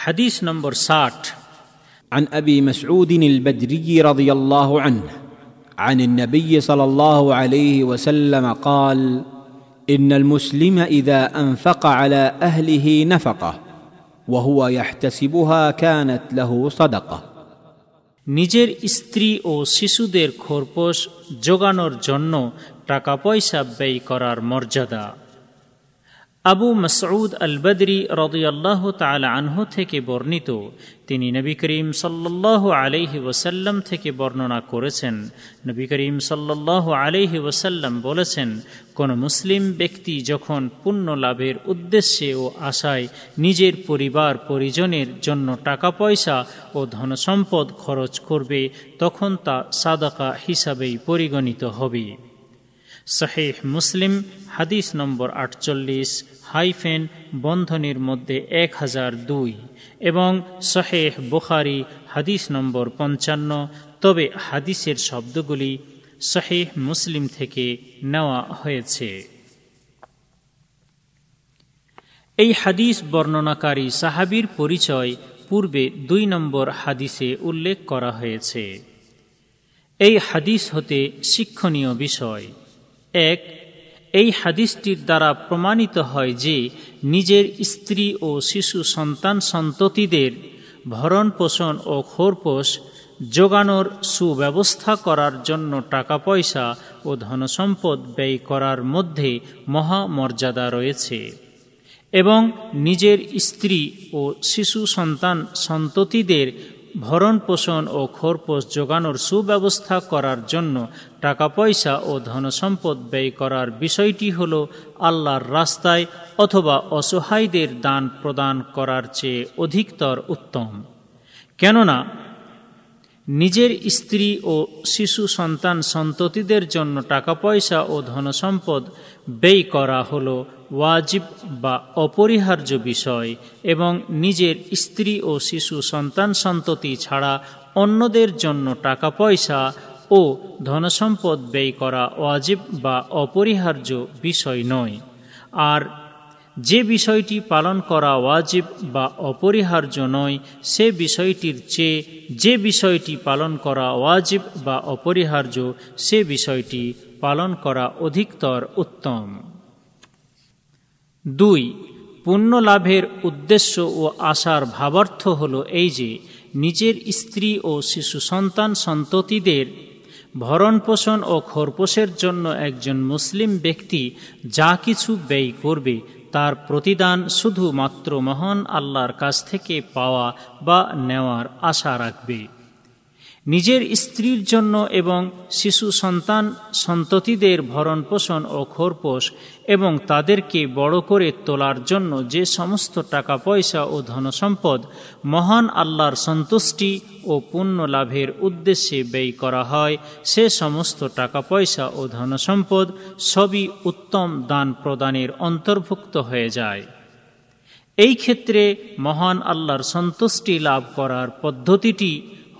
হাদিস নম্বর ষাট عن ابي مسعود البدري رضي الله عنه عن النبي صلى الله عليه وسلم قال ان المسلم اذا انفق على اهله نفقه وهو يحتسبها كانت له صدقه নিজের স্ত্রী ও শিশুদের খোরপোশ যোগানোর জন্য টাকা পয়সা ব্যয় করার মর্যাদা আবু মসউদ আল বদরি রদিয়াল্লাহ তাল আনহু থেকে বর্ণিত। তিনি নবী করিম সাল্লাহ আলহি ওসাল্লাম থেকে বর্ণনা করেছেন। নবী করিম সাল্লাহ আলহি ওসাল্লাম বলেছেন, কোন মুসলিম ব্যক্তি যখন পুণ্য লাভের উদ্দেশ্যে ও আশায় নিজের পরিবার পরিজনের জন্য টাকা পয়সা ও ধনসম্পদ খরচ করবে, তখন তা সাদাকা হিসাবেই পরিগণিত হবে। শাহেহ মুসলিম, হাদিস নম্বর আটচল্লিশ, হাইফেন বন্ধনীর মধ্যে এক হাজার দুই এবং শহেহ বুখারি, হাদিস নম্বর পঞ্চান্ন। তবে হাদিসের শব্দগুলি শহেহ মুসলিম থেকে নেওয়া হয়েছে। এই হাদিস বর্ণনাকারী সাহাবির পরিচয় পূর্বে দুই নম্বর হাদিসে উল্লেখ করা হয়েছে। এই হাদিস হতে শিক্ষণীয় বিষয়। এক, এই হাদিসটির দ্বারা প্রমাণিত হয় যে নিজের স্ত্রী ও শিশু সন্তান সন্ততিদের ভরণ পোষণ ও খোরপোষ যোগানোর সুব্যবস্থা করার জন্য টাকা পয়সা ও ধনসম্পদ ব্যয় করার মধ্যে মহামর্যাদা রয়েছে এবং নিজের স্ত্রী ও শিশু সন্তান সন্ততিদের ভরণ পোষণ ও খোরপোষ যোগানোর সুব্যবস্থা করার জন্য টাকা পয়সা ও ধনসম্পদ ব্যয় করার বিষয়টি হল আল্লাহর রাস্তায় অথবা অসহায়দের দান প্রদান করার চেয়ে অধিকতর উত্তম। কেননা, নিজের স্ত্রী ও শিশু সন্তান সন্ততিদের জন্য টাকা পয়সা ও ধনসম্পদ ব্যয় করা হল ওয়াজিব বা অপরিহার্য বিষয় এবং নিজের স্ত্রী ও শিশু সন্তান সন্ততি ছাড়া অন্যদের জন্য টাকা পয়সা ও ধনসম্পদ ব্যয় করা ওয়াজিব বা অপরিহার্য বিষয় নয়। আর যে বিষয়টি পালন করা ওয়াজিব বা অপরিহার্য নয়, সে বিষয়টির চেয়ে যে বিষয়টি পালন করা ওয়াজিব বা অপরিহার্য, সে বিষয়টি পালন করা অধিকতর উত্তম। দুই পুণ্য লাভের উদ্দেশ্য ও আশার ভাবার্থ হল এই যে, নিজের স্ত্রী ও শিশু সন্তান সন্ততিদের ভরণ পোষণ ও খোরপোষের জন্য একজন মুসলিম ব্যক্তি যা কিছু ব্যয় করবে, তার প্রতিদান শুধুমাত্র মহান আল্লাহর কাছ থেকে পাওয়া বা নেওয়ার আশা রাখবে। নিজের স্ত্রীর জন্য এবং শিশু সন্তান সন্ততিদের ভরণ পোষণ ও খোরপোষ এবং তাদেরকে বড় করে তোলার জন্য যে সমস্ত টাকা পয়সা ও ধনসম্পদ মহান আল্লাহর সন্তুষ্টি ও পুণ্য লাভের উদ্দেশ্যে ব্যয় করা হয়, সে সমস্ত টাকা পয়সা ও ধনসম্পদ সবই উত্তম দান প্রদানের অন্তর্ভুক্ত হয়ে যায়। এই ক্ষেত্রে মহান আল্লাহর সন্তুষ্টি লাভ করার পদ্ধতিটি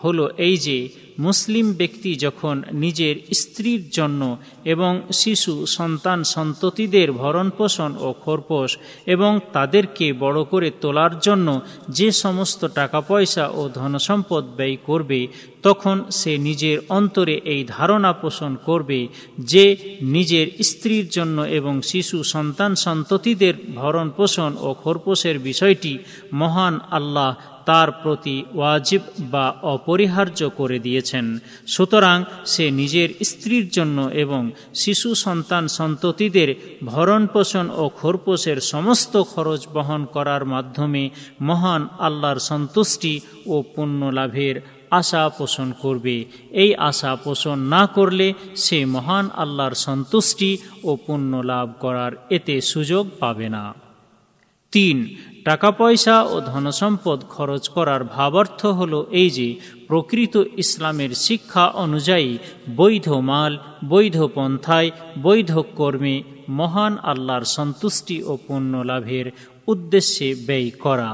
হলো এই যে, মুসলিম ব্যক্তি যখন নিজের স্ত্রীর জন্য এবং শিশু সন্তান সন্ততিদের ভরণ পোষণ ও খোরপোষ এবং তাদেরকে বড় করে তোলার জন্য যে সমস্ত টাকা পয়সা ও ধনসম্পদ ব্যয় করবে, তখন সে নিজের অন্তরে এই ধারণা পোষণ করবে যে নিজের স্ত্রীর জন্য এবং শিশু সন্তান সন্ততিদের ভরণ পোষণ ও খোরপোষের বিষয়টি মহান আল্লাহ তার প্রতি ওয়াজিব বা অপরিহার্য করে দিয়েছেন। সুতরাং সে নিজের স্ত্রীর জন্য এবং শিশু সন্তান সন্ততিদের ভরণ পোষণ ও খোরপোষের সমস্ত খরচ বহন করার মাধ্যমে মহান আল্লাহর সন্তুষ্টি ও পুণ্য লাভের আশা পোষণ করবে। এই আশা পোষণ না করলে সে মহান আল্লাহর সন্তুষ্টি ও পুণ্য লাভ করার এতে সুযোগ পাবে না। তিন টাকা পয়সা ও ধনসম্পদ খরচ করার ভাবার্থ হল এই যে, প্রকৃত ইসলামের শিক্ষা অনুযায়ী বৈধ মাল, বৈধ পন্থায়, বৈধ কর্মে মহান আল্লাহর সন্তুষ্টি ও পুণ্য লাভের উদ্দেশ্যে ব্যয় করা।